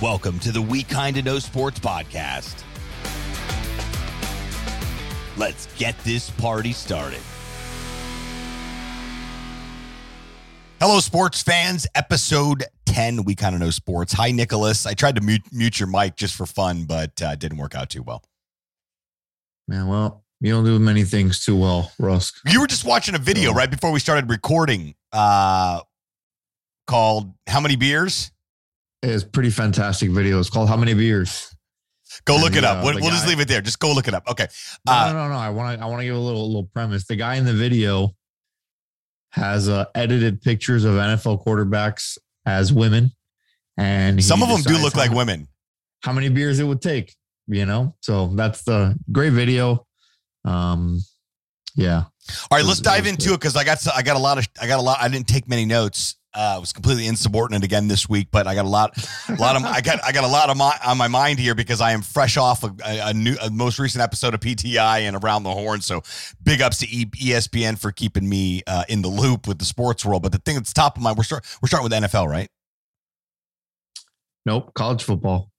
Welcome to the We Kinda Know Sports Podcast. Let's get this party started. Hello, sports fans. Episode 10, We Kinda Know Sports. Hi, Nicholas. I tried to mute, mute your mic just for fun, but uh, didn't work out too well. Man, well, you don't do many things too well, Rusk. You were just watching a video right before we started recording uh, called How Many Beers? It's pretty fantastic video. It's called How Many Beers? Go And look it up. uh, We'll, we'll just leave it there. Just go look it up. Okay. No, Uh, no, no, no. I want to. I want to give a little, little premise. The guy in the video has uh, edited pictures of NFL quarterbacks as women, and Some of them do look like women. How many beers it would take? You know. So that's the great video. Um, yeah. All right, let's was- it dive into it because I got I got a lot of I got a lot. I didn't take many notes. Uh, I was completely insubordinate again this week, but I got a lot, a lot of I got I got a lot of my on my mind here because I am fresh off a, a, new a most recent episode of PTI and around the horn. So big ups to e- ESPN for keeping me uh, in the loop with the sports world. But the thing that's top of mind, we're start, we're starting with NFL, right? Nope. College football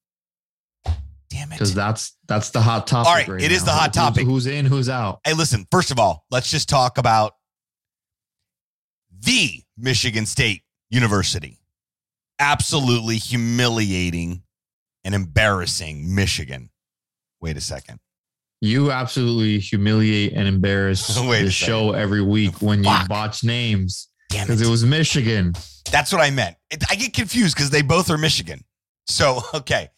Damn it! because that's that's the hot topic. All right, it is now. the hot Who's- topic. Who's in? Who's out? Hey, listen, first of all, let's just talk about the Michigan State University. Absolutely humiliating and embarrassing Michigan. Wait a second. You absolutely humiliate and embarrass Wait the show every week when you botch names because it. it was Michigan. That's what I meant. It, I get confused because they both are Michigan. So, okay.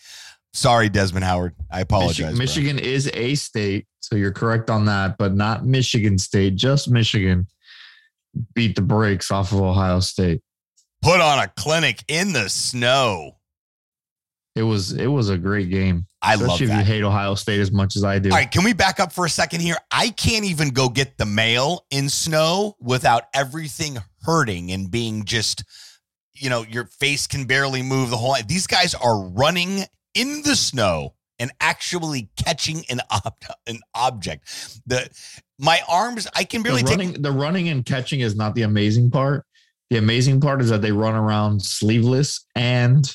Sorry, Desmond Howard. I apologize. Michi- bro. Michigan is a state, so you're correct on that, but not Michigan State. Just Michigan beat the brakes off of Ohio State. Put on a clinic in the snow. It was it was a great game, I love especially if you hate Ohio State as much as I do. All right, can we back up for a second here? I can't even go get the mail in snow without everything hurting and being just, you know, your face can barely move the whole. These guys are running in the snow and actually catching an ob- an object. The my arms, I can barely the take. the running and catching is not the amazing part. The amazing part is that they run around sleeveless and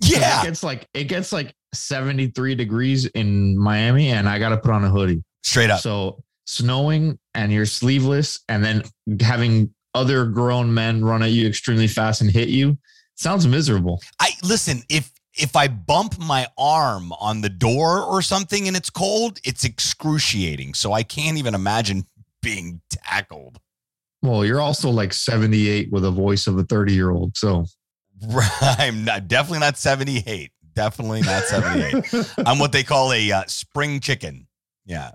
Yeah, It gets like it gets like 73 degrees in Miami and I got to put on a hoodie. straight up. So snowing and you're sleeveless and then having other grown men run at you extremely fast and hit you sounds miserable. I listen if. If I bump my arm on the door or something and it's cold, it's excruciating. So I can't even imagine being tackled. Well, you're also like 78 with a voice of a 30 year old. So I'm not definitely not 78. Definitely not 78. I'm what they call a uh, spring chicken. Yeah.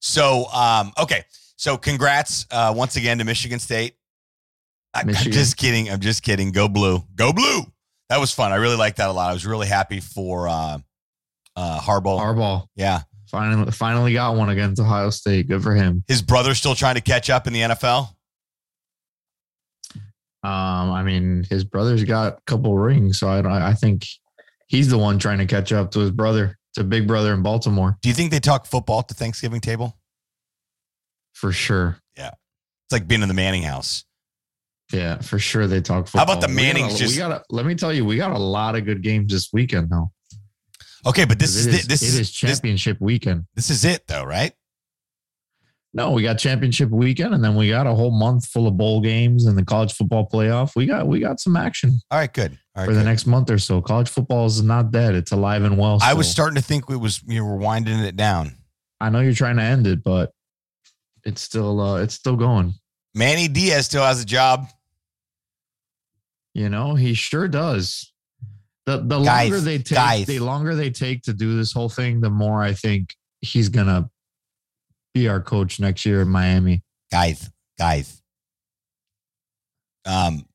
So, um, okay. So, congrats uh, once again to Michigan State. I, am just kidding. I'm just kidding. Go blue. Go blue. That was fun. I really liked that a lot. I was really happy for uh, uh, Harbaugh. Harbaugh yeah. finally finally got one against Ohio State. Good for him. His brother's still trying to catch up in the NFL. Um, I mean, his brother's got a couple rings, so I I think he's the one trying to catch up to his brother, to big brother in Baltimore Do you think they talk football at the Thanksgiving table? for sure. Yeah, it's like being in the Manning house. Yeah, for sure they talk football. How about the We got a- just- we got a, let me tell you, we got a lot of good games this weekend though. Okay, but this is, this it is, is this, championship weekend. this is it though, right? No, we got championship weekend, and then we got a whole month full of bowl games and the college football playoff. We got we got some action All right, good. All right, for the next month or so. College football is not dead; it's alive and well. I was starting to think we was you were winding it down. I know you're trying to end it, but it's still uh, it's still going. Manny Diaz still has a job. You know, he sure does. The the Guys, longer they take, guys. the longer they take to do this whole thing, the more I think he's gonna be our coach next year in Miami. Guys, guys. Um,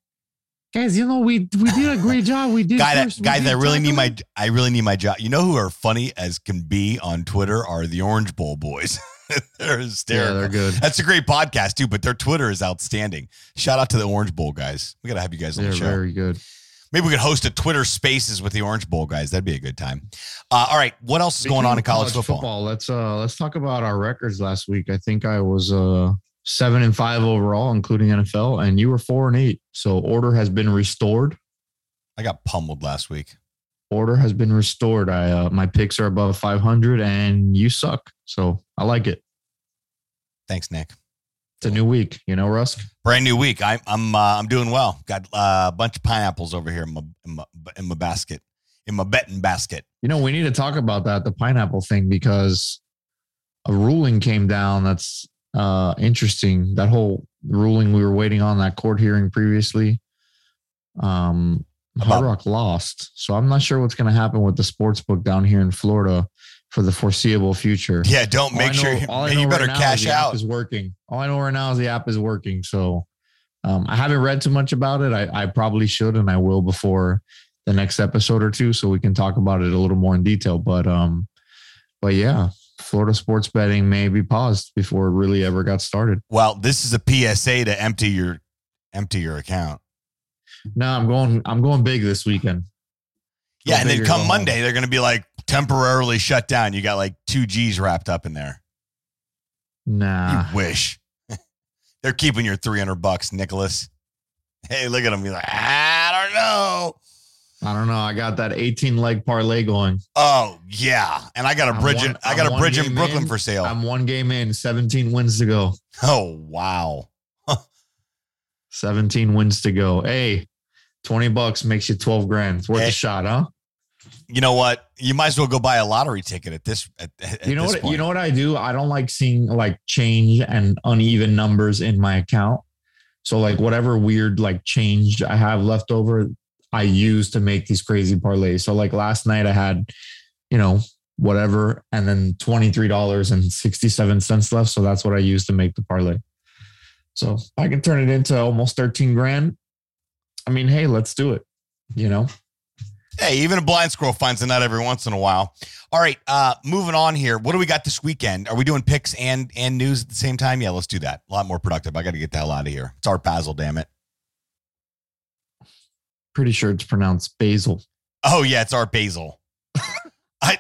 Guys, you know we we did a great job. We did guy, first- we guys, did I really need my. I really need my job. You know who are funny as can be on Twitter are the Orange Bowl boys. they're Yeah, they're good. That's a great podcast too, but their Twitter is outstanding. Shout out to the Orange Bowl guys. We gotta have you guys on They're the show. very good. Maybe we could host a Twitter Spaces with the Orange Bowl guys. That'd be a good time. Uh, all right, what else is going on in of college, football? Let's uh let's talk about our records last week. I think I was uh seven and five overall, including NFL, and you were four and eight. So order has been restored. I got pummeled last week. order has been restored. I uh, my picks are above 500, and you suck. So I like it. Thanks, Nick. It's a new week, you know, Rusk. Brand new week. I, I'm uh, I'm doing well. Got uh, a bunch of pineapples over here in my, in my in my basket, in my betting basket. You know, we need to talk about that the pineapple thing because a ruling came down that's uh, interesting. That whole ruling we were waiting on that court hearing previously. Um, Hard Rock lost, so I'm not sure what's going to happen with the sports book down here in Florida for the foreseeable future. Yeah, don't make know, sure you better right cash out. is working. All I know right now is the app is working. So um, I haven't read too much about it. I, I probably should, and I will before the next episode or two, so we can talk about it a little more in detail. But um, but yeah, Florida sports betting may be paused before it really ever got started. Well, this is a PSA to empty your empty your account. No, I'm going. I'm going big this weekend. Go yeah, and then come Monday, home. they're going to be like temporarily shut down. You got like two G's wrapped up in there. Nah, you wish. they're keeping your 300 bucks, Nicholas. Hey, look at him. He's like, I don't know. I don't know. I got that 18 leg parlay going. Oh yeah, and I got a bridge. One, I got I'm a bridge in Brooklyn in, for sale. I'm one game in, 17 wins to go. Oh wow. 17 wins to go. Hey, 20 bucks makes you 12 grand. It's worth hey, a shot, huh? You know what? You might as well go buy a lottery ticket at this. At, at you know what? Point. You know what I do? I don't like seeing like change and uneven numbers in my account. So like whatever weird like change I have left over, I use to make these crazy parlays. So like last night I had, you know, whatever, and then twenty three dollars and sixty seven cents left. So that's what I use to make the parlay. So I can turn it into almost 13 grand. I mean, hey, let's do it. You know? Hey, even a blind squirrel finds a nut every once in a while. All right, uh, moving on here. What do we got this weekend? Are we doing picks and and news at the same time? Yeah, let's do that. A lot more productive. I got to get the hell out of here. It's our Basil, damn it. Pretty sure it's pronounced basil. Oh yeah, it's our Basil. I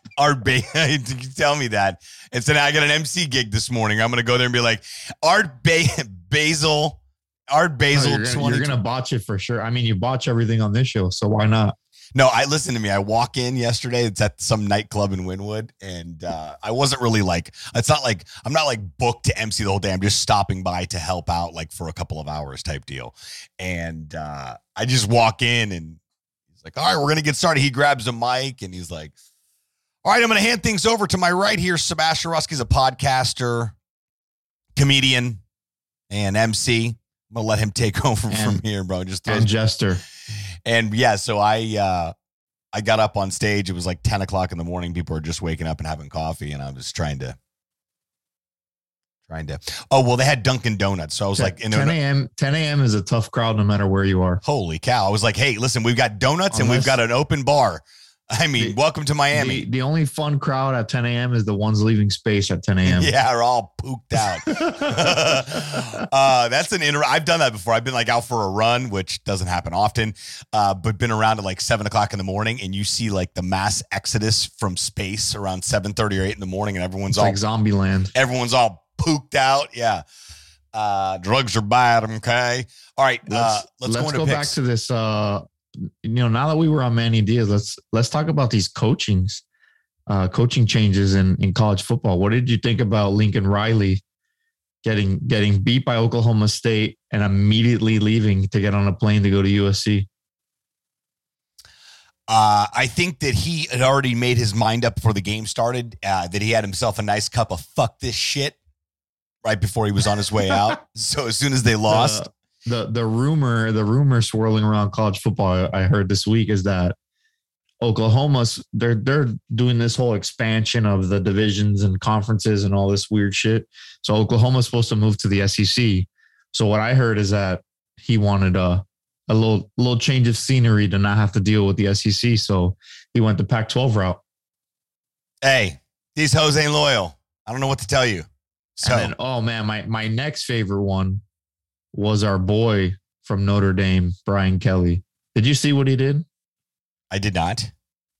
Art ba- you tell me that. And so now I got an MC gig this morning. I'm gonna go there and be like, Art ba- Basil, Art Basil. No, you're, gonna, you're gonna botch it for sure. I mean, you botch everything on this show, so why not? No, I listen to me. I walk in yesterday. It's at some nightclub in Wynwood, and uh, I wasn't really like. It's not like I'm not like booked to MC the whole day. I'm just stopping by to help out, like for a couple of hours type deal. And uh, I just walk in, and he's like, "All right, we're gonna get started." He grabs a mic, and he's like, all right, I'm to hand things over to my right here. Sebastian Rusk is a podcaster, comedian, and MC. I'm to let him take over and, from here, bro. Just and jester. And yeah, so I uh I got up on stage. It was like 10 o'clock in the morning. People were just waking up and having coffee, and I was trying to trying to. Oh well, they had Dunkin' Donuts, so I was 10, like, 10 a.m. 10 a.m. is a tough crowd, no matter where you are. Holy cow! I was like, hey, listen, we've got donuts Unless, and we've got an open bar. I mean, the, welcome to Miami. The, the, only fun crowd at 10 a.m. is the ones leaving space at 10 a.m. yeah, are all pooped out. uh, that's an inter. I've done that before. I've been like out for a run, which doesn't happen often, uh, but been around at like seven o'clock in the morning, and you see like the mass exodus from space around 7:30 or 8 in the morning, and everyone's it's all like zombie land. Everyone's all pooped out. Yeah. Uh, drugs are bad. Okay. All right. Let's, uh, let's, let's go, go back to this uh, you know, now that we were on Manny Diaz, let's let's talk about these coachings, uh, coaching changes in in college football. What did you think about Lincoln Riley getting getting beat by Oklahoma State and immediately leaving to get on a plane to go to USC? Uh, I think that he had already made his mind up before the game started. Uh, that he had himself a nice cup of fuck this shit right before he was on his way out. so as soon as they lost, the the rumor the rumor swirling around college football I heard this week is that Oklahoma's they're they're doing this whole expansion of the divisions and conferences and all this weird shit. So Oklahoma's supposed to move to the SEC. So what I heard is that he wanted a a little little change of scenery to not have to deal with the SEC. So he went the Pac-12 route. Hey, these hoes ain't loyal. I don't know what to tell you. So, then, oh man, my my next favorite one was our boy from Notre Dame, Brian Kelly. Did you see what he did? I did not.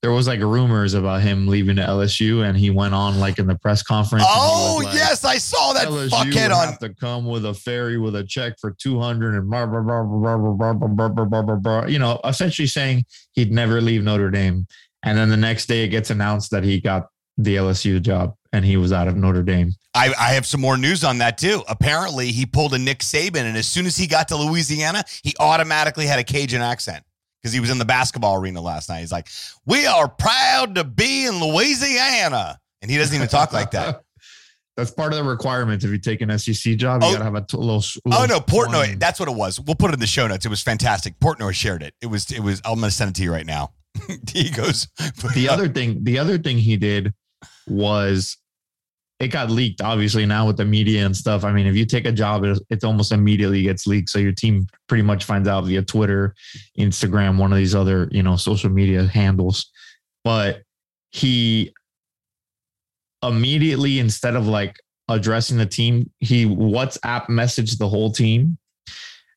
there was like rumors about him leaving to LSU, and he went on like in the press conference. Oh like, yes, I saw that LSU fuckhead on. have to come with a ferry with a check for two hundred and blah, blah, blah, blah, blah, blah, blah, blah, blah, blah, blah, blah. you know, essentially saying he'd never leave Notre Dame. And then the next day it gets announced that he got the LSU job and he was out of Notre Dame. I, I have some more news on that too. Apparently, he pulled a Nick Saban, and as soon as he got to Louisiana, he automatically had a Cajun accent because he was in the basketball arena last night. He's like, "We are proud to be in Louisiana," and he doesn't even talk like that. That's part of the requirement. If you take an SEC job, you Oh. gotta have a t- little. Oh no, Portnoy. twang. That's what it was. We'll put it in the show notes. It was fantastic. Portnoy shared it. It was. It was. I'm to send it to you right now. he goes. the other thing the other thing he did was it got leaked obviously now with the media and stuff. I mean if you take a job it, it almost immediately gets leaked. So your team pretty much finds out via twitter instagram one of these other you know social media handles. But he immediately instead of like addressing the team he whatsapp messaged the whole team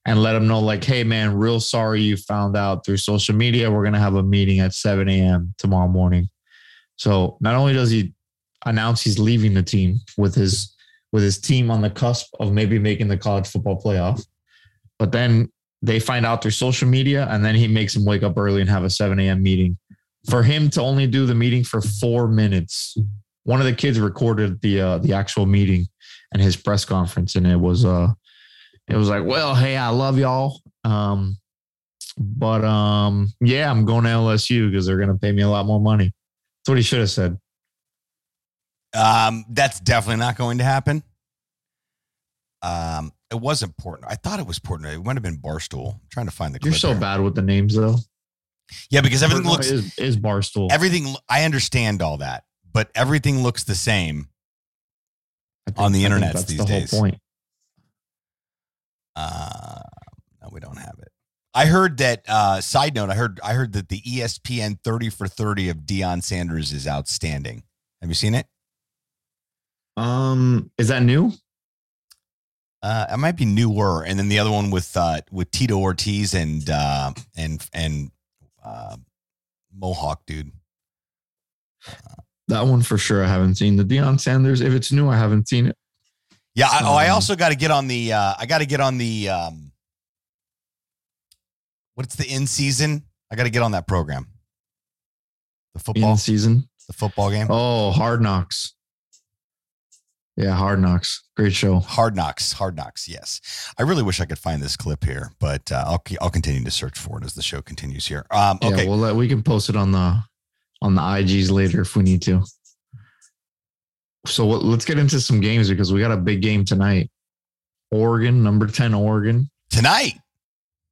and let them know like hey man real sorry you found out through social media. We're going to have a meeting at 7 a.m tomorrow morning. So not only does he announce he's leaving the team with his with his team on the cusp of maybe making the college football playoff but then they find out through social media and then he makes him wake up early and have a 7 a.m meeting for him to only do the meeting for four minutes one of the kids recorded the uh, the actual meeting and his press conference and it was uh it was like, well, hey, I love y'all. Um, but um, yeah, I'm going to LSU because they're gonna pay me a lot more money. That's what he should have said. Um, that's definitely not going to happen. Um, it wasn't Portnoy. I thought it was Portnoy. It might have been Barstool. I'm trying to find the. You're clip so here. bad with the names though. Yeah, because everything Portnoy looks is, is barstool. everything. I understand all that, but everything looks the same. Think- on the I think internets that's these the days. whole point. Uh, no, we don't have it. I heard that. Uh, side note: I heard I heard that the ESPN thirty for thirty of Deion Sanders is outstanding. Have you seen it? Um, is that new? Uh, it might be newer, and then the other one with uh, with Tito Ortiz and uh, and and uh, Mohawk dude. That one for sure. I haven't seen the Deion Sanders. If it's new, I haven't seen it. Yeah. I, oh, I Um, also got to get on the. Uh, I got to get on the. Um, what's the in season? I got to get on that program. The football, In season. the football game. Oh, Hard Knocks. Yeah, Hard Knocks. Great show. Hard knocks, hard knocks. Yes, I really wish I could find this clip here, but uh, I'll I'll continue to search for it as the show continues here. Um, okay, Yeah, we'll let, we can post it on the on the IGs later if we need to. So what, let's get into some games because we got a big game tonight. Oregon, number 10 Oregon, tonight,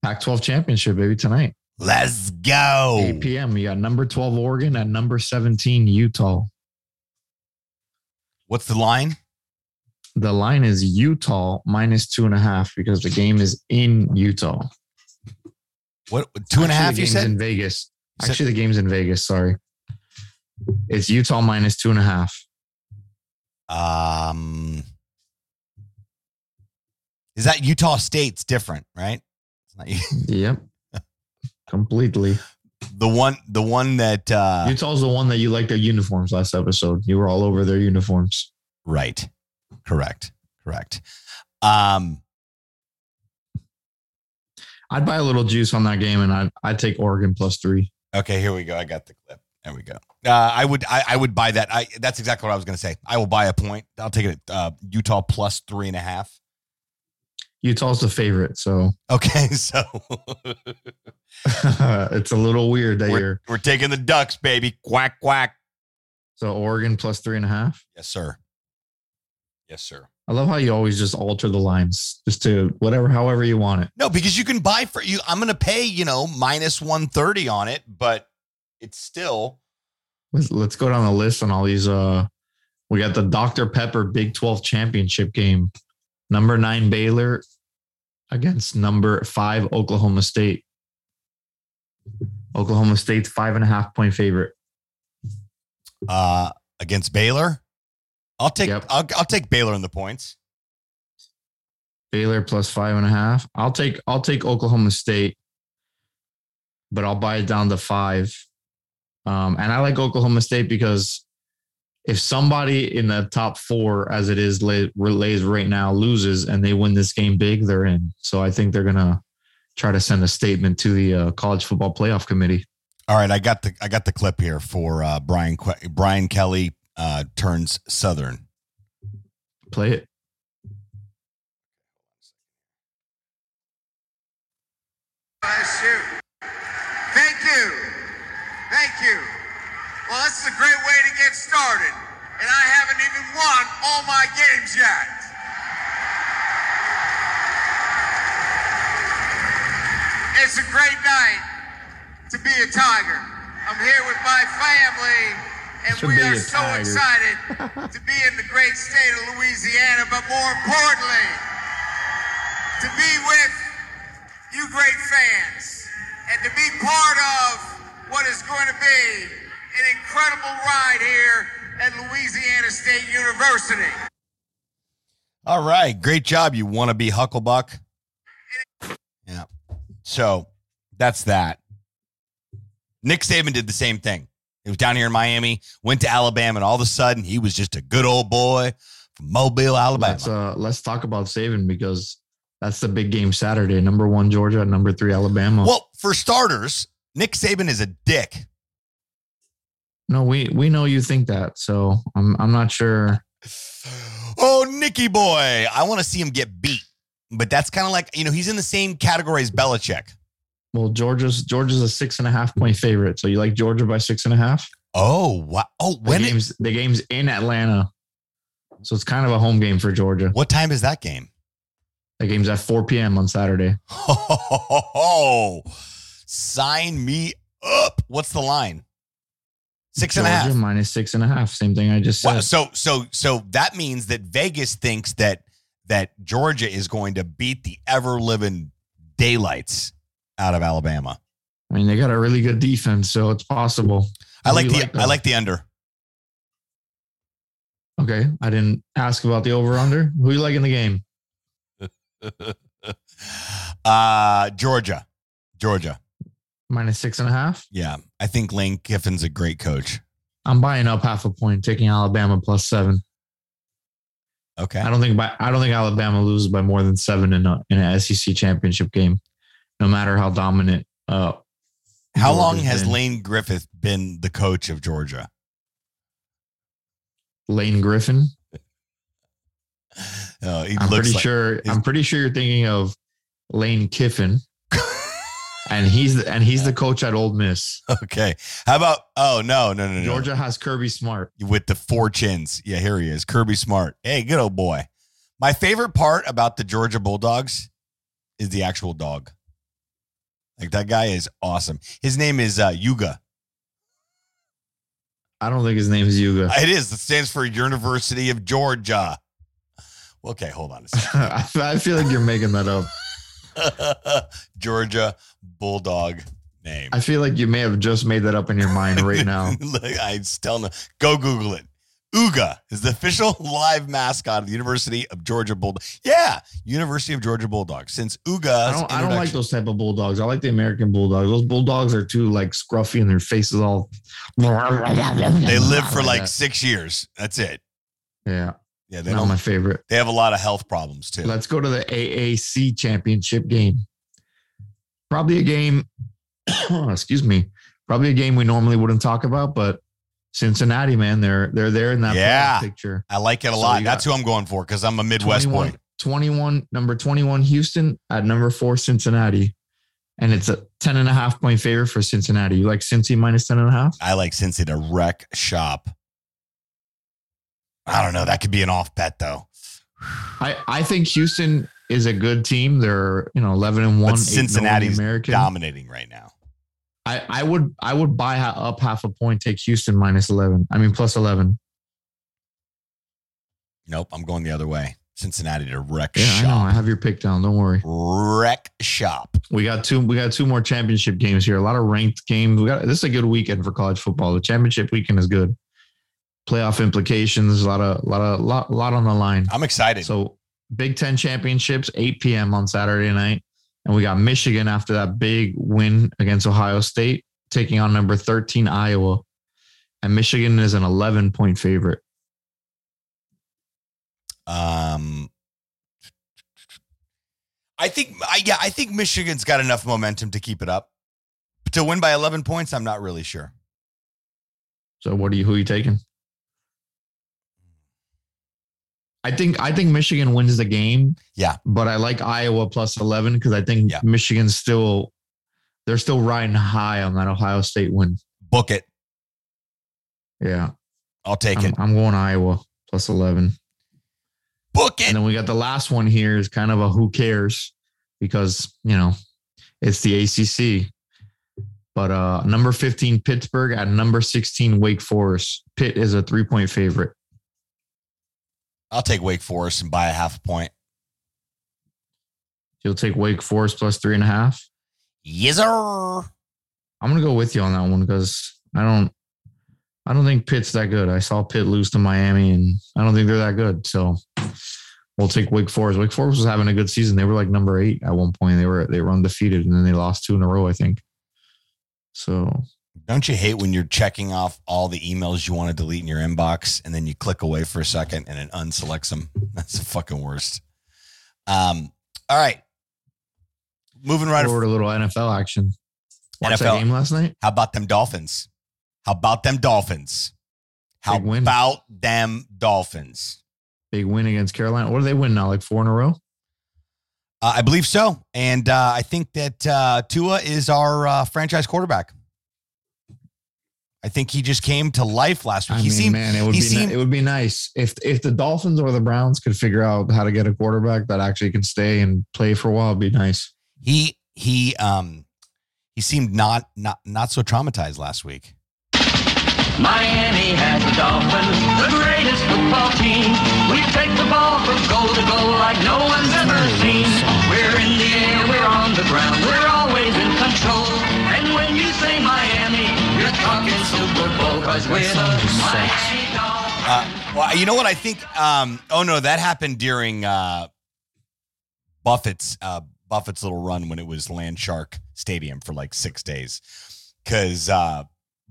Pac-12 championship, baby, tonight. let's go. 8 p.m. We got number 12 Oregon and number 17 Utah. What's the line? The line is Utah minus two and a half because the game is in Utah. What two and a Actually, half? the You said. in Vegas. Said- Actually, the game's in Vegas. Sorry, it's Utah minus two and a half. Um, is that Utah State's different, right? It's not Yep, completely. the one. The one that uh, Utah's the one that you liked their uniforms last episode. You were all over their uniforms. right. Correct. Correct. Um, I'd buy a little juice on that game, and I'd I'd take Oregon plus three. Okay, here we go. I got the clip. There we go. Uh, I would I, I would buy that. I that's exactly what I was going to say. I will buy a point. I'll take it. Uh, Utah plus three and a half. Utah's the favorite, so Okay, so it's a little weird that we're, you're we're taking the Ducks, baby. Quack quack. so Oregon plus three and a half. Yes, sir. Yes, sir. I love how you always just alter the lines just to whatever, however you want it. No, because you can buy for you. I'm going to pay you know minus one thirty on it, but it's still Let's, let's go down the list on all these. Uh, we got the Dr. Pepper Big 12 championship game. Number nine Baylor against number five Oklahoma State. Oklahoma State's five and a half point favorite. uh against Baylor. I'll take Yep. I'll, I'll take Baylor in the points. Baylor plus five and a half. I'll take I'll take Oklahoma State, but I'll buy it down to five. Um, and I like Oklahoma State because if somebody in the top four, as it is relays right now, loses and they win this game big, they're in. So I think they're gonna try to send a statement to the uh, college football playoff committee. All right, I got the I got the clip here for uh, Brian Brian Kelly uh, turns Southern. Play it. Thank you. Thank you. Well, this is a great way to get started. And I haven't even won all my games yet. It's a great night to be a Tiger. I'm here with my family, and we are so tiger. excited to be in the great state of Louisiana, but more importantly, to be with you great fans and to be part of what is going to be an incredible ride here at Louisiana State University. All right. Great job. You want to be Hucklebuck? Yeah. So that's that. Nick Saban did the same thing. He was down here in Miami, went to Alabama, and all of a sudden he was just a good old boy from Mobile, Alabama. Let's, uh, let's talk about Saban because that's the big game Saturday. Number one, Georgia. Number three, Alabama. Well, for starters, Nick Saban is a dick. No, we we know you think that, so I'm I'm not sure. Oh, Nicky boy, I want to see him get beat, but that's kind of like you know he's in the same category as Belichick. Well, Georgia's Georgia's a six and a half point favorite, so you like Georgia by six and a half? Oh, wow! Oh, when the game's, the game's in Atlanta, so it's kind of a home game for Georgia. What time is that game? That game's at 4 p.m. on Saturday. Oh, sign me up. What's the line? Six Georgia and a half. minus six and a half. Same thing I just said. Wow, so so so that means that Vegas thinks that that Georgia is going to beat the ever living daylights out of Alabama. I mean, they got a really good defense, so it's possible. I like the like I like the under. Okay, I didn't ask about the over under. Who you like in the game? uh Georgia. Georgia. Minus six and a half. Yeah. I think Lane Kiffin's a great coach. I'm buying up half a point, taking Alabama plus seven. Okay. I don't think by I don't think Alabama loses by more than seven in a in an SEC championship game, no matter how dominant. Uh, how long has been. Lane Griffith been the coach of Georgia? Lane Griffin. Oh, I'm pretty like sure. I'm pretty sure you're thinking of Lane Kiffin, and he's the, and he's the coach at Ole Miss. Okay. How about? Oh no, no, no, no. Georgia has Kirby Smart with the four chins. Yeah, here he is, Kirby Smart. Hey, good old boy. My favorite part about the Georgia Bulldogs is the actual dog. Like that guy is awesome. His name is uh, Yuga. I don't think his name is Yuga. It is. It stands for University of Georgia. Okay, hold on a second. I feel like you're making that up. Georgia Bulldog name. I feel like you may have just made that up in your mind right now. I still know. Go Google it. Uga is the official live mascot of the University of Georgia Bulldog. Yeah, University of Georgia Bulldogs. Since Uga, I don't, I don't like those type of bulldogs. I like the American bulldogs. Those bulldogs are too like scruffy and their faces all. They live for like six years. That's it. Yeah. Yeah, they not my favorite. They have a lot of health problems too. Let's go to the AAC championship game. Probably a game. excuse me. Probably a game we normally wouldn't talk about, but Cincinnati, man, they're they're there in that yeah, picture. I like it a so lot. That's who I'm going for because I'm a Midwest 21, boy. 21, number 21, Houston at number four, Cincinnati. And it's a 10 and a half point favor for Cincinnati. You like Cincy minus 10 and a half? I like Cincy to wreck shop. I don't know. That could be an off bet though. I, I think Houston is a good team. They're, you know, 11 and 1. Cincinnati's American. dominating right now. I, I would I would buy up half a point, take Houston minus 11. I mean, plus 11. Nope, I'm going the other way. Cincinnati to wreck yeah, shop. I know. I have your pick down. Don't worry. Wreck shop. We got two. We got two more championship games here. A lot of ranked games. We got this is a good weekend for college football. The championship weekend is good. Playoff implications. A lot of, a lot of, lot, lot on the line. I'm excited. So Big Ten championships, 8 p.m. on Saturday night. And we got Michigan after that big win against Ohio State. taking on number 13 Iowa, and Michigan is an 11 point favorite. Um, I think, I, yeah, I think Michigan's got enough momentum to keep it up. To win by 11 points, I'm not really sure. So, what are you? Who are you taking? I think I think Michigan wins the game. Yeah, but I like Iowa plus 11 because I think yeah. Michigan's still they're still riding high on that Ohio State win. Book it. Yeah, I'll take I'm, it. I'm going Iowa plus 11. Book it. And then we got the last one here is kind of a who cares because, you know, it's the ACC. But uh number 15 Pittsburgh at number 16 Wake Forest. Pitt is a 3-point favorite. I'll take Wake Forest and buy a half a point. You'll take Wake Forest plus three and a half. Yes, sir. I'm gonna go with you on that one because I don't, I don't think Pitt's that good. I saw Pitt lose to Miami, and I don't think they're that good. So we'll take Wake Forest. Wake Forest was having a good season. They were like number eight at one point. They were they were undefeated, and then they lost two in a row, I think. So don't you hate when you're checking off all the emails you want to delete in your inbox and then you click away for a second and it unselects them? That's the fucking worst. Um, all right. Moving right forward, a little NFL action. Watch NFL. that game last night. How about them Dolphins? How about them Dolphins? How about them Dolphins? Big win against Carolina. What do they win now? Like four in a row? Uh, I believe so. And uh, I think that uh, Tua is our uh, franchise quarterback. I think he just came to life last week. I he mean, seemed, man, it would be seemed, it would be nice if if the Dolphins or the Browns could figure out how to get a quarterback that actually can stay and play for a while. It'd be nice. He he um he seemed not not not so traumatized last week. Miami has the Dolphins, the greatest football team. We take the ball from goal to goal like no one's ever seen. We're in the air, we're on the ground, we're always in control. You're talking Super Bowl because we're the well, you know what I think? Um, oh no, that happened during uh, Buffett's uh, Buffett's little run when it was Landshark Stadium for like six days, because uh,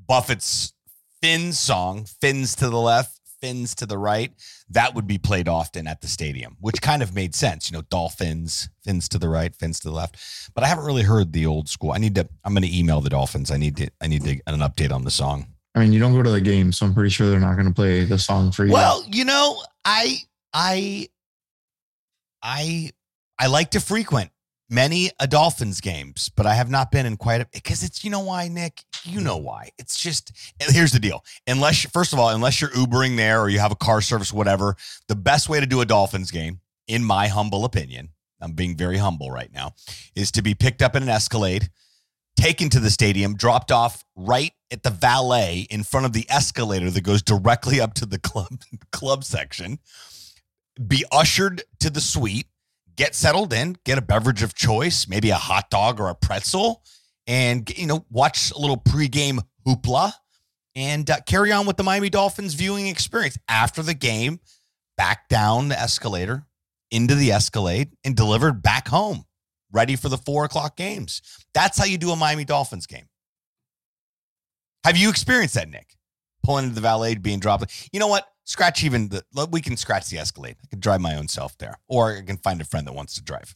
Buffett's Finn song, Fins to the left, Fins to the right, that would be played often at the stadium, which kind of made sense. You know, Dolphins, Fins to the right, Fins to the left. But I haven't really heard the old school. I need to. I'm going to email the Dolphins. I need to. I need to an update on the song. I mean, you don't go to the game, so I'm pretty sure they're not going to play the song for you. Well, you know, I, I, I, I like to frequent many a Dolphins games, but I have not been in quite a because it's you know why, Nick? You know why. It's just here's the deal. Unless first of all, unless you're Ubering there or you have a car service, whatever, the best way to do a Dolphins game, in my humble opinion, I'm being very humble right now, is to be picked up in an Escalade, taken to the stadium, dropped off right at the valet in front of the escalator that goes directly up to the club club section, be ushered to the suite get settled in, get a beverage of choice, maybe a hot dog or a pretzel, and you know watch a little pregame hoopla, and uh, carry on with the Miami Dolphins viewing experience after the game. Back down the escalator into the Escalade and delivered back home, ready for the four o'clock games. That's how you do a Miami Dolphins game. Have you experienced that, Nick? Pulling into the valet, being dropped. You know what? Scratch even the we can scratch the escalade. I can drive my own self there or i can find a friend that wants to drive.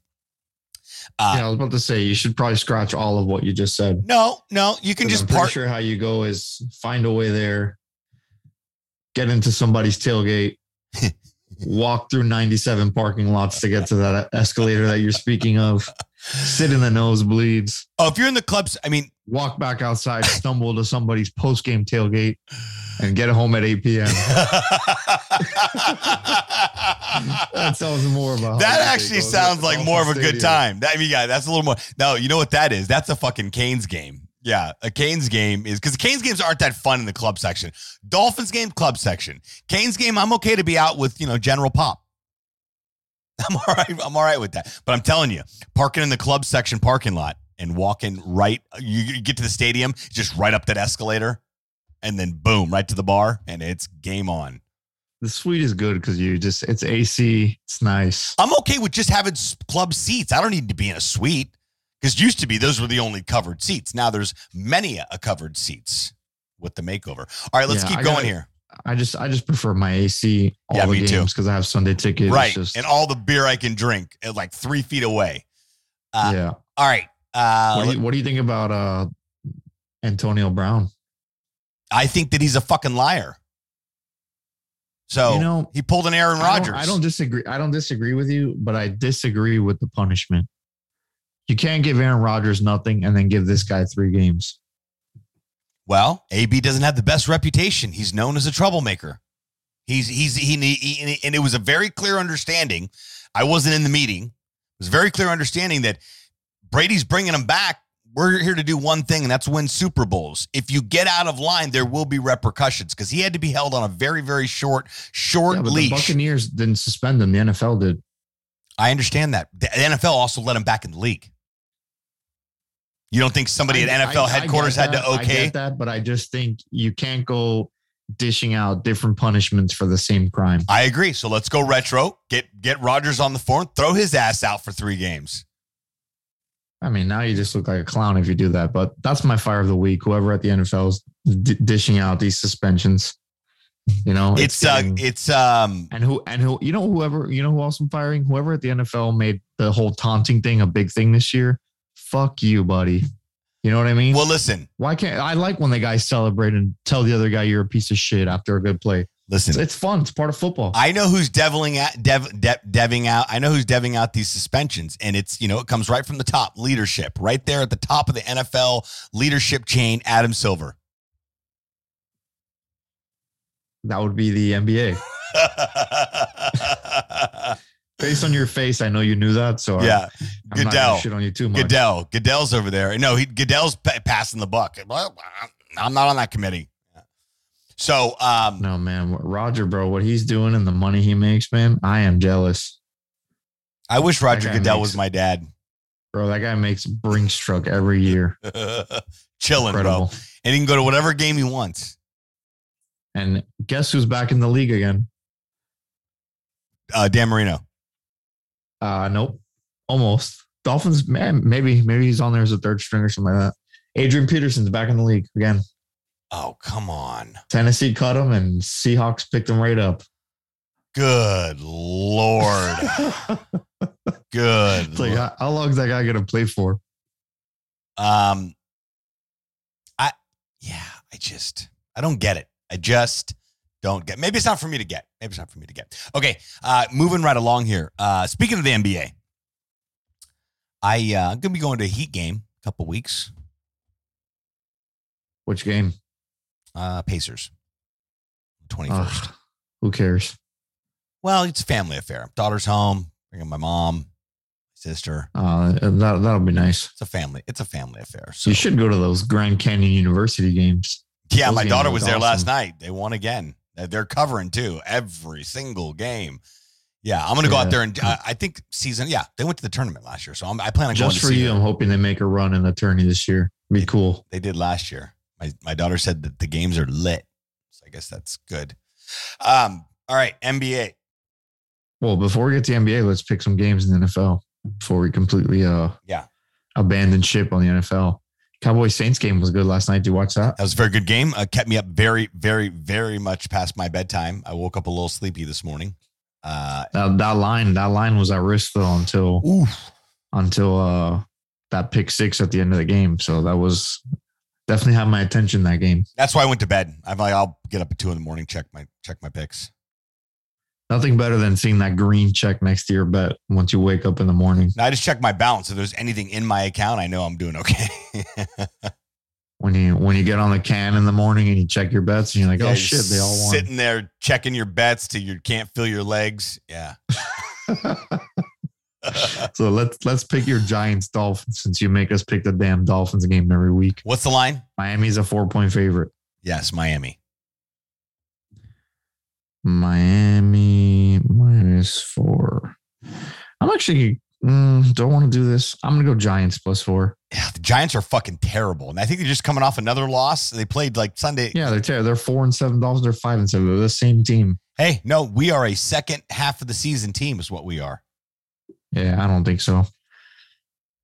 Uh, yeah i was about to say you should probably scratch all of what you just said. No no you can just I'm part sure how you go is find a way there get into somebody's tailgate walk through 97 parking lots to get to that escalator that you're speaking of sit in the nosebleeds oh if you're in the clubs i mean walk back outside stumble to somebody's post-game tailgate and get home at 8 p.m. that sounds more of a that actually sounds like more of a good time. That, I mean, yeah, that's a little more. No, you know what that is? That's a fucking Canes game. Yeah, a Canes game is because Canes games aren't that fun in the club section. Dolphins game, club section. Canes game, I'm okay to be out with you know General Pop. I'm all right. I'm all right with that. But I'm telling you, parking in the club section parking lot and walking right, you, you get to the stadium, just right up that escalator and then boom, right to the bar, and it's game on. The suite is good because you just it's AC, it's nice. I'm okay with just having club seats. I don't need to be in a suite Because used to be those were the only covered seats. Now there's many a covered seats with the makeover. All right, let's Yeah, keep I going gotta- here. I just I just prefer my AC all Yeah, the me games because I have Sunday tickets. Right, just- and all the beer I can drink at like three feet away. Uh, yeah. All right. Uh, What do, you, what do you think about uh Antonio Brown? I think that he's a fucking liar. So You know, he pulled an Aaron I don't- Rodgers. I don't disagree. I don't disagree with you, but I disagree with the punishment. You can't give Aaron Rodgers nothing and then give this guy three games. Well, AB doesn't have the best reputation. He's known as a troublemaker. He's he's he, he, he- and it was a very clear understanding. I wasn't in the meeting. It was a very clear understanding that Brady's bringing him back. We're here to do one thing, and that's win Super Bowls. If you get out of line, there will be repercussions because he had to be held on a very, very short, short Yeah, but the. Buccaneers didn't suspend him. The NFL did. I understand that. The NFL also let him back in the league. You don't think somebody I- at NFL I- I headquarters get had to that, I okay? get that, but I just think you can't go dishing out different punishments for the same crime. I agree. So let's go retro. Get get Rodgers on the phone. Throw his ass out for three games. I mean, now you just look like a clown if you do that. But that's my fire of the week. Whoever at the NFL is d- dishing out these suspensions, you know, It's, uh getting- it's um and who and who you know whoever you know who else I'm firing whoever at the NFL made the whole taunting thing a big thing this year. Fuck you, buddy. You know what I mean? well listen, Why can't I like when the guys celebrate and tell the other guy you're a piece of shit after a good play? It's, listen. it's fun. It's part of football. I know who's deviling at dev, dev deving out. I know who's deving out these suspensions, and it's you know it comes right from the top leadership, right there at the top of the NFL leadership chain. Adam Silver. that would be the NBA. Based on your face, I know you knew that. So I- yeah, I'm Goodell. shit on you too much. Goodell. Goodell's over there. No, he Goodell's pa- passing the buck. I'm not on that committee. So, um, No man, Roger, bro, what he's doing and the money he makes, man, I am jealous, I wish Roger Goodell makes- was my dad. bro. That guy makes Brinks truck every year. Chilling, bro. And he can go to whatever game he wants. And guess who's back in the league again? Uh, Dan Marino. Uh, nope, almost. Dolphins, man, maybe maybe he's on there as a third string or something like that. Adrian Peterson's back in the league again. Oh, come on. Tennessee cut him, and Seahawks picked him right up. Good Lord. Good. It's like, how, how long is that guy gonna play for? Um, I, yeah, I just, I don't get it. I just don't get. Maybe it's not for me to get. Maybe it's not for me to get. Okay, uh, moving right along here. Uh, speaking of the NBA, I uh, I'm gonna be going to a Heat game a couple weeks. Which game? Uh, Pacers, twenty first. Who cares? Well, it's a family affair. Daughter's home. Bringing my mom, sister. Uh, that that'll be nice. It's a family. It's a family affair. So You should go to those Grand Canyon University games. Yeah, Those my games daughter look was there last night. They won again. They're covering too every single game. Yeah, I'm gonna go out there and uh, I think season. Yeah, they went to the tournament last year, so I'm, I plan on going Just for you, them. I'm hoping they make a run in the tourney this year. Be cool. They did last year. My my daughter said that the games are lit, so I guess that's good. Um, all right, NBA. Well, before we get to NBA, let's pick some games in the NFL before we completely uh Yeah. abandon ship on the NFL. Cowboys Saints game was good last night. Did you watch that? That was a very good game. Uh, kept me up very, very, very much past my bedtime. I woke up a little sleepy this morning. Uh, That, that line, that line was at risk though until oof. until uh that pick six at the end of the game. So that was definitely had my attention that game. That's why I went to bed. I'm like, I'll get up at two in the morning, check my check my picks. Nothing better than seeing that green check next to your bet once you wake up in the morning. I just check my balance. If there's anything in my account, I know I'm doing okay. When you when you get on the can in the morning and you check your bets and you're like, oh Yeah, oh you're shit, they all won. Sitting there checking your bets till you can't feel your legs. Yeah. so let's let's pick your Giants Dolphins since you make us pick the damn Dolphins game every week. What's the line? Miami's a four point favorite. Yes, Miami. Miami minus four. I'm actually mm, don't want to do this. I'm gonna go Giants plus four. Yeah, the Giants are fucking terrible, and I think they're just coming off another loss. They played like Sunday. Yeah, they're ter- they're four and seven Dolphins. They're five and seven. They're the same team. Hey, no, we are a second half of the season team, is what we are. Yeah, I don't think so.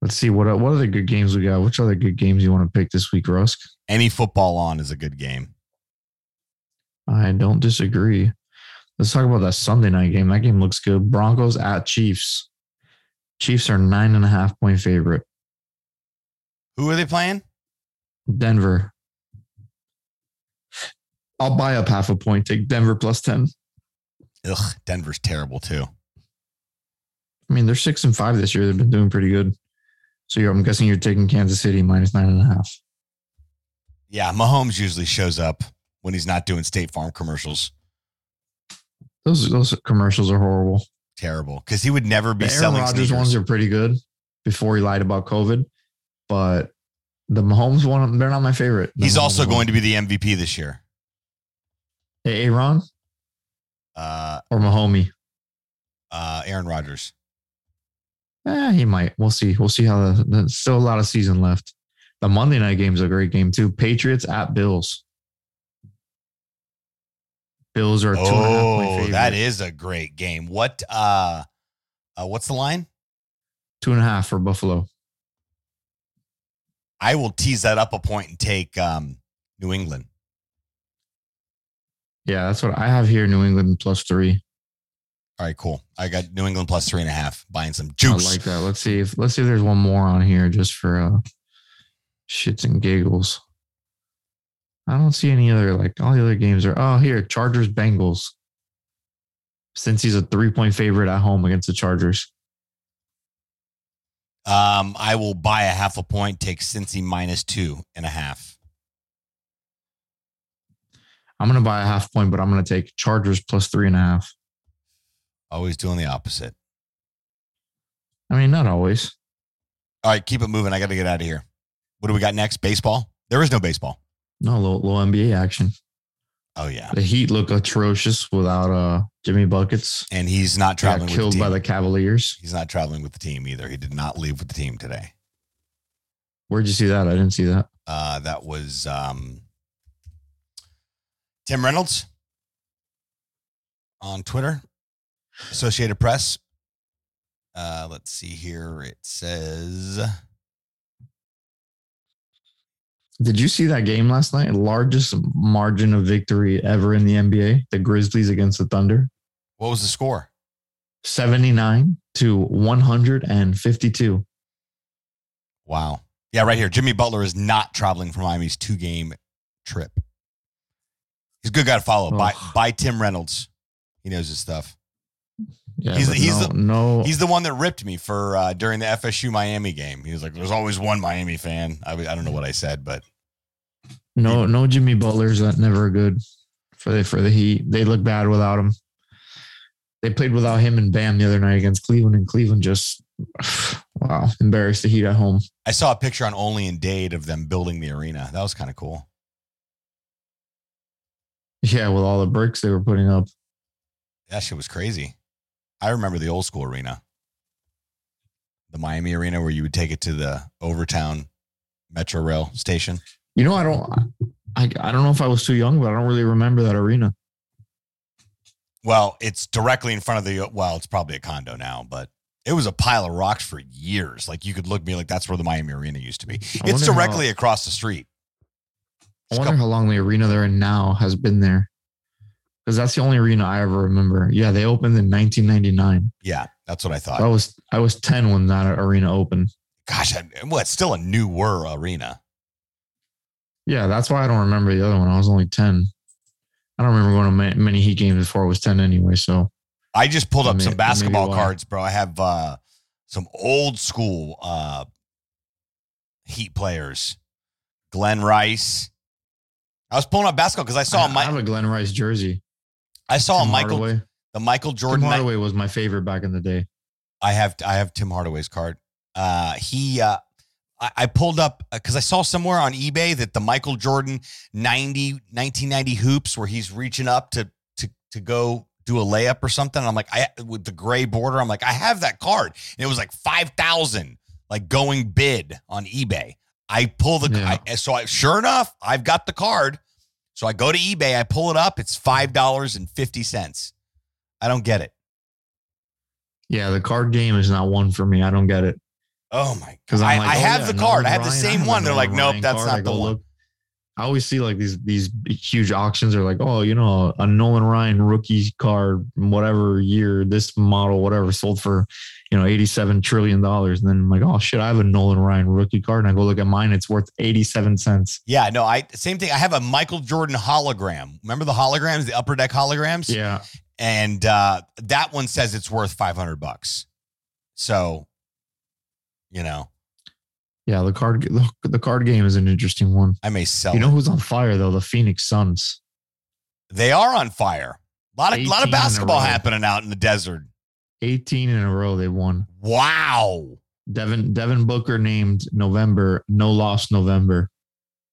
Let's see what what other good games we got. Which other good games you want to pick this week, Rusk? Any football on is a good game. I don't disagree. Let's talk about that Sunday night game. That game looks good. Broncos at Chiefs. Chiefs are nine and a half point favorite. Who are they playing? Denver. I'll buy up half a point. Take Denver plus 10. Ugh, Denver's terrible too. I mean, they're six and five this year. They've been doing pretty good. So you're, I'm guessing you're taking Kansas City minus nine and a half. Yeah, Mahomes usually shows up when he's not doing State Farm commercials. Those those commercials are horrible. Terrible because he would never be The Aaron selling Rodgers sneakers. ones are pretty good before he lied about COVID, but the Mahomes one, they're not my favorite. The He's Mahomes also one. going to be the MVP this year. Hey, Aaron Uh, or Mahomie. uh, Aaron Rodgers. Eh, he might. We'll see. We'll see how the, there's still a lot of season left. The Monday night game is a great game too. Patriots at Bills. Bills are a two and a half point Oh, favorite. that is a great game. What? Uh, uh, what's the line? two and a half for Buffalo. I will tease that up a point and take um, New England. Yeah, that's what I have here. New England plus three. All right, cool. I got New England plus three and a half. Buying some juice. I like that. Let's see if let's see if there's one more on here just for uh shits and giggles. I don't see any other like all the other games are oh here Chargers Bengals. Since he's a three point favorite at home against the Chargers. Um, I will buy a half a point. Take Cincy minus two and a half. I'm gonna buy a half point, but I'm gonna take Chargers plus three and a half. Always doing the opposite. I mean, not always. All right, keep it moving. I got to get out of here. What do we got next? Baseball? There is no baseball. No low, low NBA action. Oh yeah, The Heat look atrocious without uh Jimmy buckets. and he's not Got traveling with the killed team. by the Cavaliers. he's not traveling with the team either. He did not leave with the team today. Where'd you see that? I didn't see that. Uh, that was um, Tim Reynolds on Twitter, Associated Press. Uh, let's see here. It says Did you see that game last night? Largest margin of victory ever in the NBA. The Grizzlies against the Thunder. what was the score? 79 to 152. Wow. Yeah, right here. Jimmy Butler is not traveling for Miami's two game trip. He's a good guy to follow. By by Tim Reynolds. He knows his stuff. Yeah, He's- he's no, the- no He's the one that ripped me for uh, during the FSU Miami game. He was like, "There's always one Miami fan." I, I don't know what I said, but no no Jimmy Butler's that never good for the for the Heat. They look bad without him. They played without him and Bam the other night against Cleveland, and Cleveland just wow embarrassed the Heat at home. I saw a picture on Only in Dade of them building the arena. That was kind of cool. Yeah, with all the bricks they were putting up. That shit was crazy. I remember the old school arena, the Miami arena, where you would take it to the Overtown Metro Rail station. You know, I don't I I don't know if I was too young, but I don't really remember that arena. Well, it's directly in front of the. Well, it's probably a condo now, but it was a pile of rocks for years. Like you could look at me like that's where the Miami arena used to be. I It's wonder how- directly across the street. I wonder how long the arena they're in now has been there. Because that's the only arena I ever remember. Yeah, they opened in 1999. Yeah, that's what I thought. I was I was 10 when that arena opened. Gosh, I, well, it's still a newer arena. Yeah, that's why I don't remember the other one. I was only 10. I don't remember going to many Heat games before I was 10 anyway. So I just pulled up some that may be basketball cards, bro. I have uh, some old school uh, Heat players. Glen Rice. I was pulling up basketball because I saw I, I have a Glen Rice jersey. I saw Tim Michael Hardaway. the Michael Tim Jordan. night- Hardaway was my favorite back in the day. I have I have Tim Hardaway's card. Uh, he uh, I, I pulled up because I saw somewhere on eBay that the Michael Jordan 90, 1990 hoops where he's reaching up to to to go do a layup or something. I'm like, I with the gray border. I'm like, I have that card, and it was like five thousand, like going bid on eBay. I pull the Yeah. I, so I sure enough, I've got the card. So I go to eBay, I pull it up. It's five dollars and fifty cents. I don't get it. Yeah, the card game is not one for me. I don't get it. Oh my! Because I, I'm like, I oh, have yeah, the card. I have the same one. They're like, nope, Ryan that's card. I not the one. look. I always see like these these huge auctions are like, oh, you know, a Nolan Ryan rookie card, whatever year, this model, whatever, sold for, you know, eighty-seven trillion dollars. And then I'm like, oh shit, I have a Nolan Ryan rookie card, and I go look at mine, it's worth eighty-seven cents. Yeah, no, I same thing. I have a Michael Jordan hologram. Remember the holograms, the upper deck holograms? Yeah, And uh, that one says it's worth five hundred bucks. So, you know, yeah. The card, the, the card game is an interesting one. I may sell. You know it. who's on fire though? The Phoenix Suns. They are on fire. A lot of lot of basketball happening out in the desert. 18 in a row they won. Wow. Devin Devin Booker named November no loss November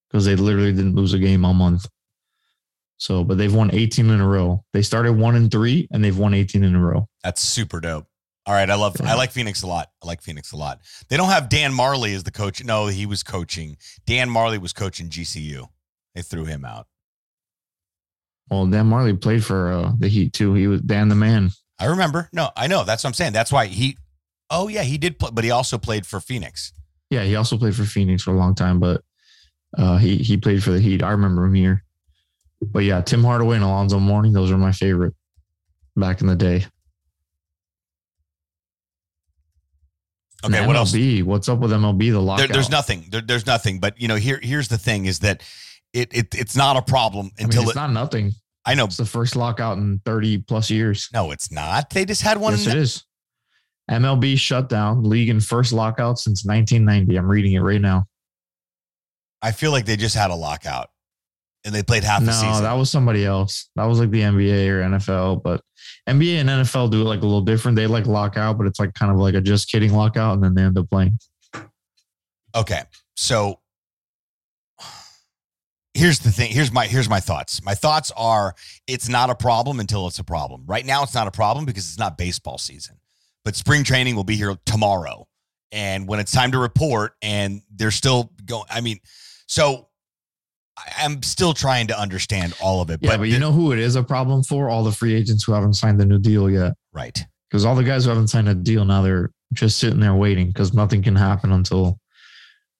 because they literally didn't lose a game all month. So, but they've won 18 in a row. They started one and three, and they've won 18 in a row. That's super dope. All right, I love I like Phoenix a lot. I like Phoenix a lot. They don't have Dan Majerle as the coach. No, he was coaching. Dan Majerle was coaching GCU. They threw him out. Well, Dan Majerle played for uh, the Heat too. He was Dan the man. I remember. No, I know. That's what I'm saying. That's why he Oh yeah, he did play, but he also played for Phoenix. Yeah, he also played for Phoenix for a long time, but uh, he he played for the Heat. I remember him here. But yeah, Tim Hardaway and Alonzo Mourning, those are my favorite back in the day. Okay, And what else? MLB, What's up with MLB? The There, lockout. there's nothing. There, there's nothing. But you know, here here's the thing: is that it, it it's not a problem I mean, until it's it, not nothing. I know. It's the first lockout in 30 plus years. No, it's not. They just had one. yes, it is. MLB shut down league in first lockout since 1990. I'm reading it right now. I feel like they just had a lockout, and they played half the no, season. that was somebody else. That was like the NBA or NFL, but NBA and NFL do it like a little different. They like lockout, but it's like kind of like a just kidding lockout, and then they end up playing. Okay. So here's the thing. Here's my here's my thoughts. My thoughts are it's not a problem until it's a problem. Right now it's not a problem because it's not baseball season. But spring training will be here tomorrow. And when it's time to report and they're still going I mean, so I'm still trying to understand all of it. Yeah, but, you the- know who it is a problem for? All the free agents who haven't signed the new deal yet. right. Because all the guys who haven't signed a deal now they're just sitting there waiting because nothing can happen until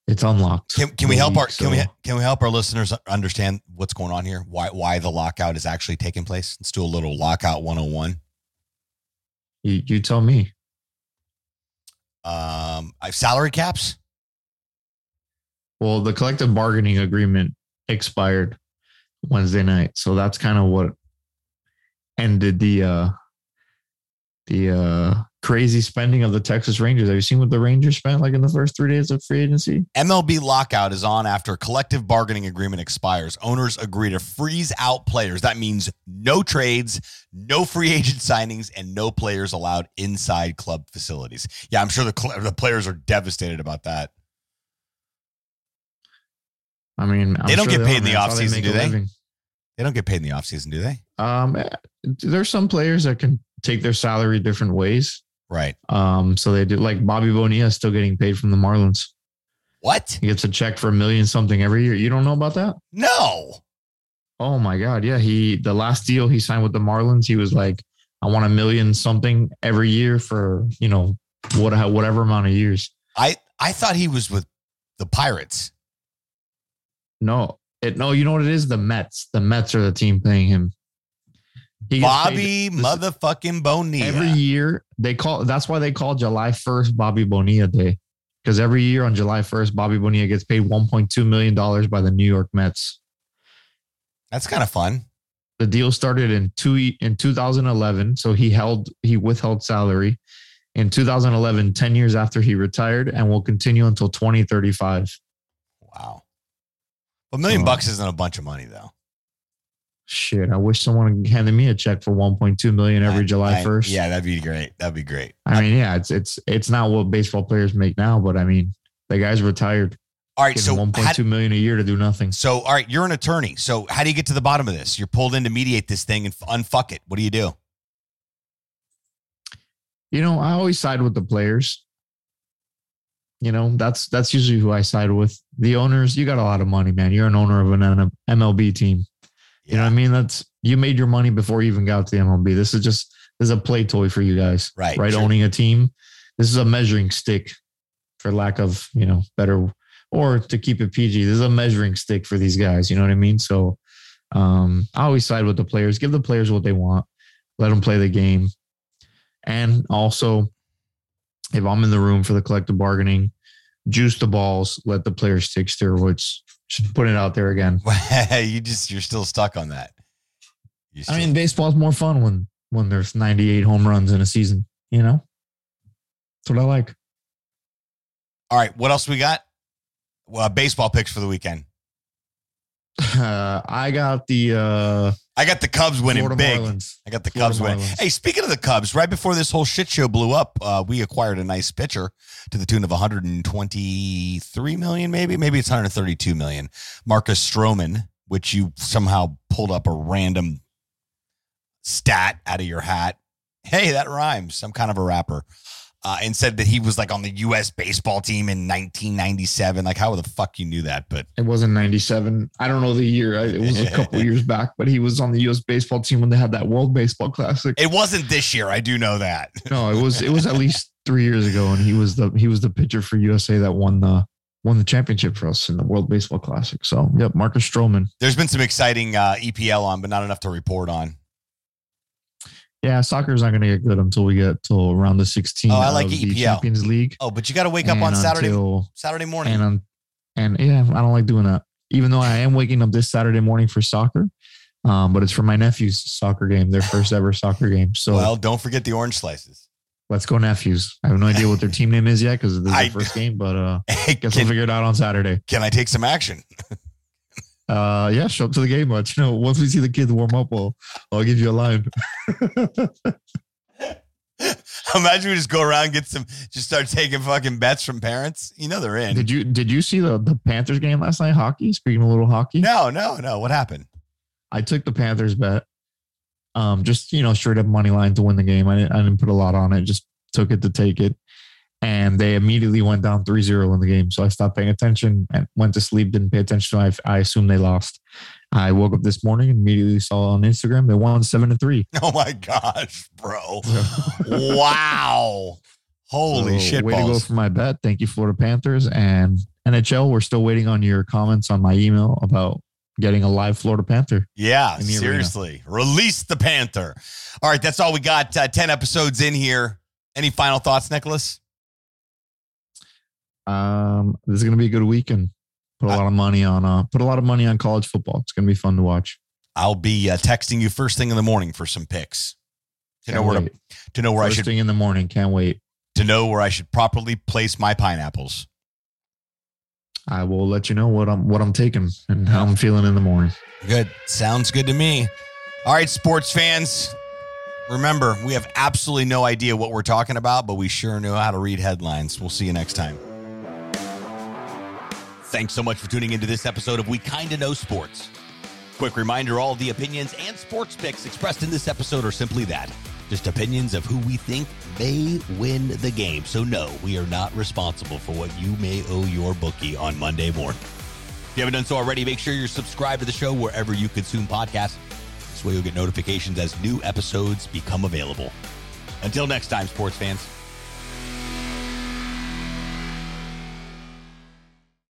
it's unlocked. Can, can we help our league, can we can we help our listeners understand what's going on here? Why why the lockout is actually taking place? Let's do a little lockout 101. You, you tell me. Um, I have salary caps. Well, the collective bargaining agreement expired Wednesday night, so that's kind of what ended the uh the uh crazy spending of the Texas Rangers. Have you seen what the Rangers spent like in the first three days of free agency? MLB lockout is on after a collective bargaining agreement expires. Owners agree to freeze out players. That means no trades, no free agent signings, and no players allowed inside club facilities. Yeah, I'm sure the the players are devastated about that. I mean, I'm They don't sure get paid in the offseason, do they? They don't get paid in the offseason, do they? Um, eh, there's some players that can take their salary different ways. Right. Um, so they do like Bobby Bonilla is still getting paid from the Marlins. What? He gets a check for a million something every year. You don't know about that? No. Oh my God. Yeah. He, the last deal he signed with the Marlins, he was like, I want a million something every year for, you know, what, whatever amount of years. I I thought he was with the Pirates. No, it, no, you know what it is? The Mets. The Mets are the team paying him. He Bobby motherfucking Bonilla. Every year they call, that's why they call July 1st Bobby Bonilla Day. Because every year on July 1st, Bobby Bonilla gets paid $1.2 million by the New York Mets. That's kind of fun. the deal started in two in 2011 so he held he withheld salary in 2011 10 years after he retired and will continue until 2035 Wow. A million So- bucks isn't a bunch of money though. shit i wish someone handed me a check for 1.2 million every I- july I- 1st Yeah, that'd be great. That'd be great. i mean yeah it's it's it's not what baseball players make now but i mean the guy's retired All right. So, 1.2 million a year to do nothing so all right, you're an attorney. So how do you get to the bottom of this? You're pulled in to mediate this thing and unfuck it. What do you do? you know i always side with the players you know that's that's usually who i side with the owners you got a lot of money man you're an owner of an mlb team You know what I mean? That's you made your money before you even got to the MLB. This is just this is a play toy for you guys, Right, Right, sure. owning a team. This is a measuring stick for lack of you know better or to keep it PG. This is a measuring stick for these guys. You know what I mean? So um, I always side with the players. Give the players what they want. Let them play the game. And also, if I'm in the room for the collective bargaining, juice the balls. Let the players take steroids. Just put it out there again. you just you're still stuck on that. I still- mean, baseball's more fun when when there's 98 home runs in a season. You know, that's what I like. All right, what else we got? Well, baseball picks for the weekend. Uh, I got the uh, I got the Cubs winning Florida big. Marlins. I got the Florida Cubs winning. Marlins. Hey, speaking of the Cubs, right before this whole shit show blew up, uh, we acquired a nice pitcher to the tune of 123 million, maybe, maybe it's 132 million. Marcus Stroman, which you somehow pulled up a random stat out of your hat. Hey, that rhymes. Some kind of a rapper. Uh, and said that he was like on the U.S. baseball team in 1997. Like, how the fuck you knew that? But It wasn't 97. I don't know the year. It was a couple years back, but he was on the US baseball team when they had that World Baseball Classic. it wasn't this year. I do know that. No, it was it was at least 3 years ago and he was the he was the pitcher for USA that won the won the championship for us in the World Baseball Classic. So, yep, Marcus Stroman. There's been some exciting uh, EPL on, but not enough to report on. Yeah, soccer's not going to get good until we get till around the 16 Oh, I like of EPL. the Champions League. Oh, but you got to wake up on Saturday until- Saturday morning. and on and yeah, I don't like doing that. Even though I am waking up this Saturday morning for soccer, um, but it's for my nephew's soccer game, their first ever soccer game. So well, don't forget the orange slices. let's go nephews. I have no idea what their team name is yet because this is I- the first game, but uh, Hey, guess we'll figure it out on Saturday. can I take some action? Uh, yeah, show up to the game. But you know, once we see the kids warm up, we'll I'll give you a line. Imagine we just go around, get some, just start taking fucking bets from parents. You know they're in. Did you did you see the the Panthers game last night? Hockey. Speaking of little hockey, No, no, no. What happened? I took the Panthers bet. Um, just you know, straight up money line to win the game. I didn't, I didn't put a lot on it. Just took it to take it, and they immediately went down 3-0 in the game. So I stopped paying attention and went to sleep. Didn't pay attention. I I assumed they lost. I woke up this morning and immediately saw on Instagram they won seven to three. Oh my gosh, bro! wow, holy So, shit Way to go for my bet. Thank you, Florida Panthers and NHL. We're still waiting on your comments on my email about getting a live Florida Panther. Yeah, the arena. seriously, release the panther. All right, that's all we got. Uh, Ten episodes in here. Any final thoughts, Nicholas? Um, this is gonna be a good weekend. Put a lot of money on uh put a lot of money on college football. It's gonna be fun to watch. I'll be uh, texting you first thing in the morning for some picks. To know Can't where to, wait. to know where I First should thing in the morning. Can't wait. to know where I should properly place my pineapples. I will let you know what I'm what I'm taking and how I'm feeling in the morning. Good. Sounds good to me. All right, sports fans. Remember, we have absolutely no idea what we're talking about, but we sure know how to read headlines. We'll see you next time. Thanks so much for tuning into this episode of We Kinda Know Sports. Quick reminder all the opinions and sports picks expressed in this episode are simply that just opinions of who we think may win the game. So, no, we are not responsible for what you may owe your bookie on Monday morning. If you haven't done so already, make sure you're subscribed to the show wherever you consume podcasts. This way you'll get notifications as new episodes become available. Until next time, sports fans.